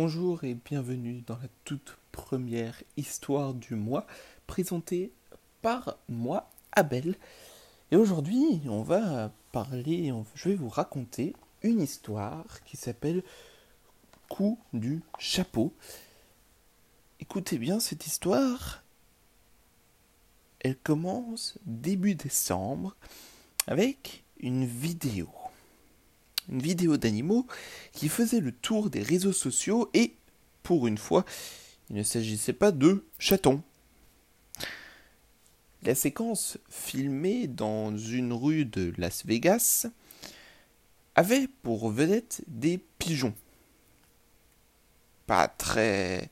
Bonjour et bienvenue dans la toute première histoire du mois présentée par moi, Abel. Et aujourd'hui, on va parler, je vais vous raconter une histoire qui s'appelle Coup du chapeau. Écoutez bien cette histoire. Elle commence début décembre avec une vidéo une vidéo d'animaux qui faisait le tour des réseaux sociaux et, pour une fois, il ne s'agissait pas de chatons. La séquence filmée dans une rue de Las Vegas avait pour vedette des pigeons. Pas très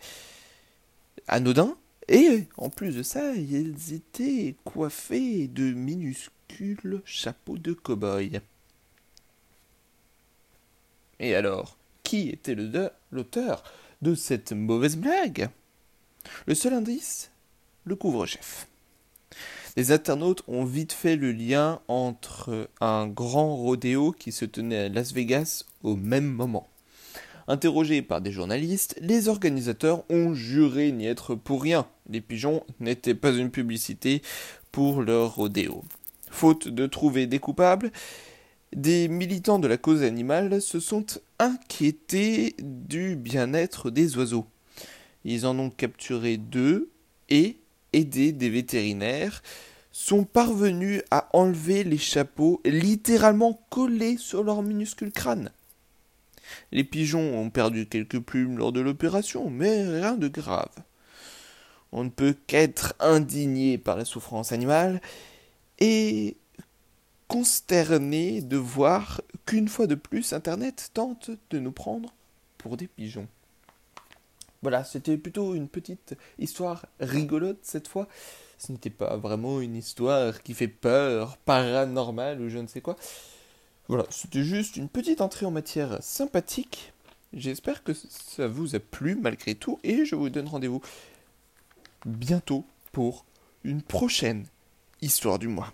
anodins, et en plus de ça, ils étaient coiffés de minuscules chapeaux de cow-boy. Et alors, qui était l'auteur de cette mauvaise blague? Le seul indice Le couvre-chef. Les internautes ont vite fait le lien entre un grand rodéo qui se tenait à Las Vegas au même moment. Interrogés par des journalistes, les organisateurs ont juré n'y être pour rien. Les pigeons n'étaient pas une publicité pour leur rodéo. Faute de trouver des coupables, des militants de la cause animale se sont inquiétés du bien-être des oiseaux. Ils en ont capturé deux et, aidés des vétérinaires, sont parvenus à enlever les chapeaux littéralement collés sur leur minuscule crâne. Les pigeons ont perdu quelques plumes lors de l'opération, mais rien de grave. On ne peut qu'être indigné par la souffrance animale, et consterné de voir qu'une fois de plus Internet tente de nous prendre pour des pigeons. Voilà, c'était plutôt une petite histoire rigolote cette fois. Ce n'était pas vraiment une histoire qui fait peur, paranormale ou je ne sais quoi. Voilà, c'était juste une petite entrée en matière sympathique. J'espère que ça vous a plu malgré tout et je vous donne rendez-vous bientôt pour une prochaine histoire du mois.